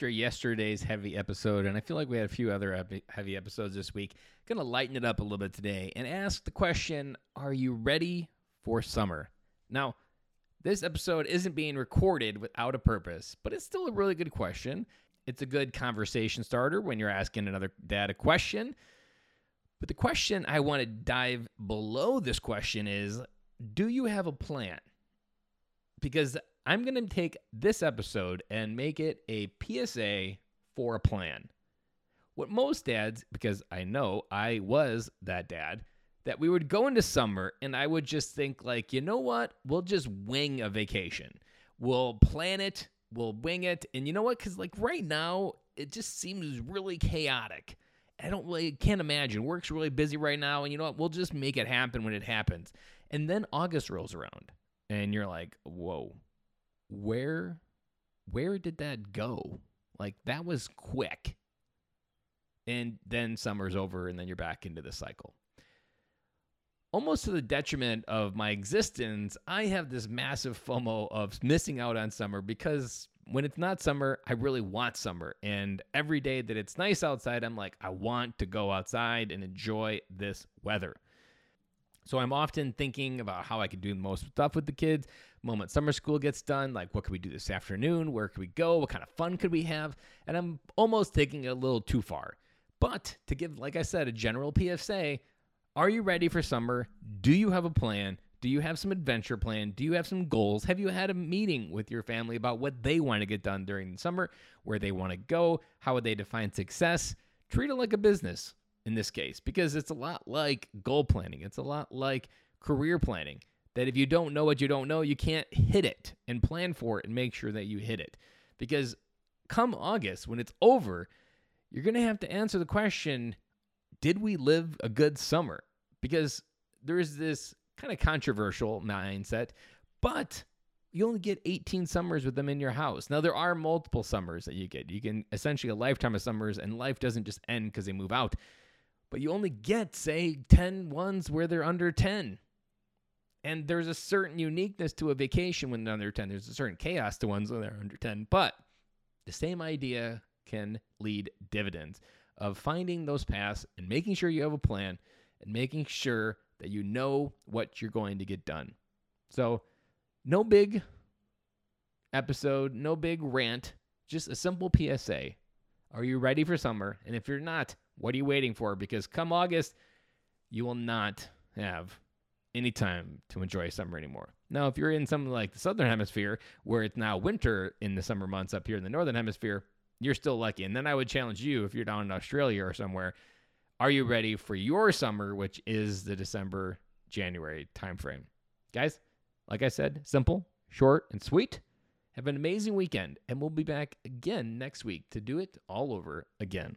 after yesterday's heavy episode, and I feel like we had a few other heavy episodes this week, going to lighten it up a little bit today and ask the question Are you ready for summer? Now, this episode isn't being recorded without a purpose, but it's still a really good question. It's a good conversation starter when you're asking another dad a question. But the question I want to dive below this question is Do you have a plan? Because I'm going to take this episode and make it a PSA for a plan. What most dads, because I know I was that dad, that we would go into summer and I would just think, like, you know what? We'll just wing a vacation. We'll plan it, we'll wing it. And you know what? Because, like, right now, it just seems really chaotic. I don't really can't imagine. Work's really busy right now, and you know what? We'll just make it happen when it happens. And then August rolls around, and you're like, whoa, where where did that go? Like that was quick. And then summer's over and then you're back into the cycle. Almost to the detriment of my existence, I have this massive FOMO of missing out on summer because when it's not summer, I really want summer. And every day that it's nice outside, I'm like, I want to go outside and enjoy this weather. So I'm often thinking about how I could do the most stuff with the kids. Moment summer school gets done, like what could we do this afternoon? Where could we go? What kind of fun could we have? And I'm almost taking it a little too far. But to give, like I said, a general PSA, are you ready for summer? Do you have a plan? Do you have some adventure plan? Do you have some goals? Have you had a meeting with your family about what they want to get done during the summer, where they want to go? How would they define success? Treat it like a business in this case because it's a lot like goal planning. It's a lot like career planning. That if you don't know what you don't know, you can't hit it and plan for it and make sure that you hit it. Because come August, when it's over, you're going to have to answer the question Did we live a good summer? Because there is this kind of controversial mindset, but you only get 18 summers with them in your house. Now, there are multiple summers that you get. You can essentially a lifetime of summers, and life doesn't just end because they move out but you only get, say, 10 ones where they're under 10. And there's a certain uniqueness to a vacation when they're under 10. There's a certain chaos to ones when they're under 10. But the same idea can lead dividends of finding those paths and making sure you have a plan and making sure that you know what you're going to get done. So, no big episode, no big rant, just a simple PSA. Are you ready for summer? And if you're not, what are you waiting for? Because come August, you will not have any time to enjoy summer anymore. Now, if you're in something like the southern hemisphere, where it's now winter in the summer months up here in the northern hemisphere, you're still lucky. And then I would challenge you if you're down in Australia or somewhere, are you ready for your summer, which is the December January timeframe? Guys, like I said, simple, short, and sweet. Have an amazing weekend, and we'll be back again next week to do it all over again.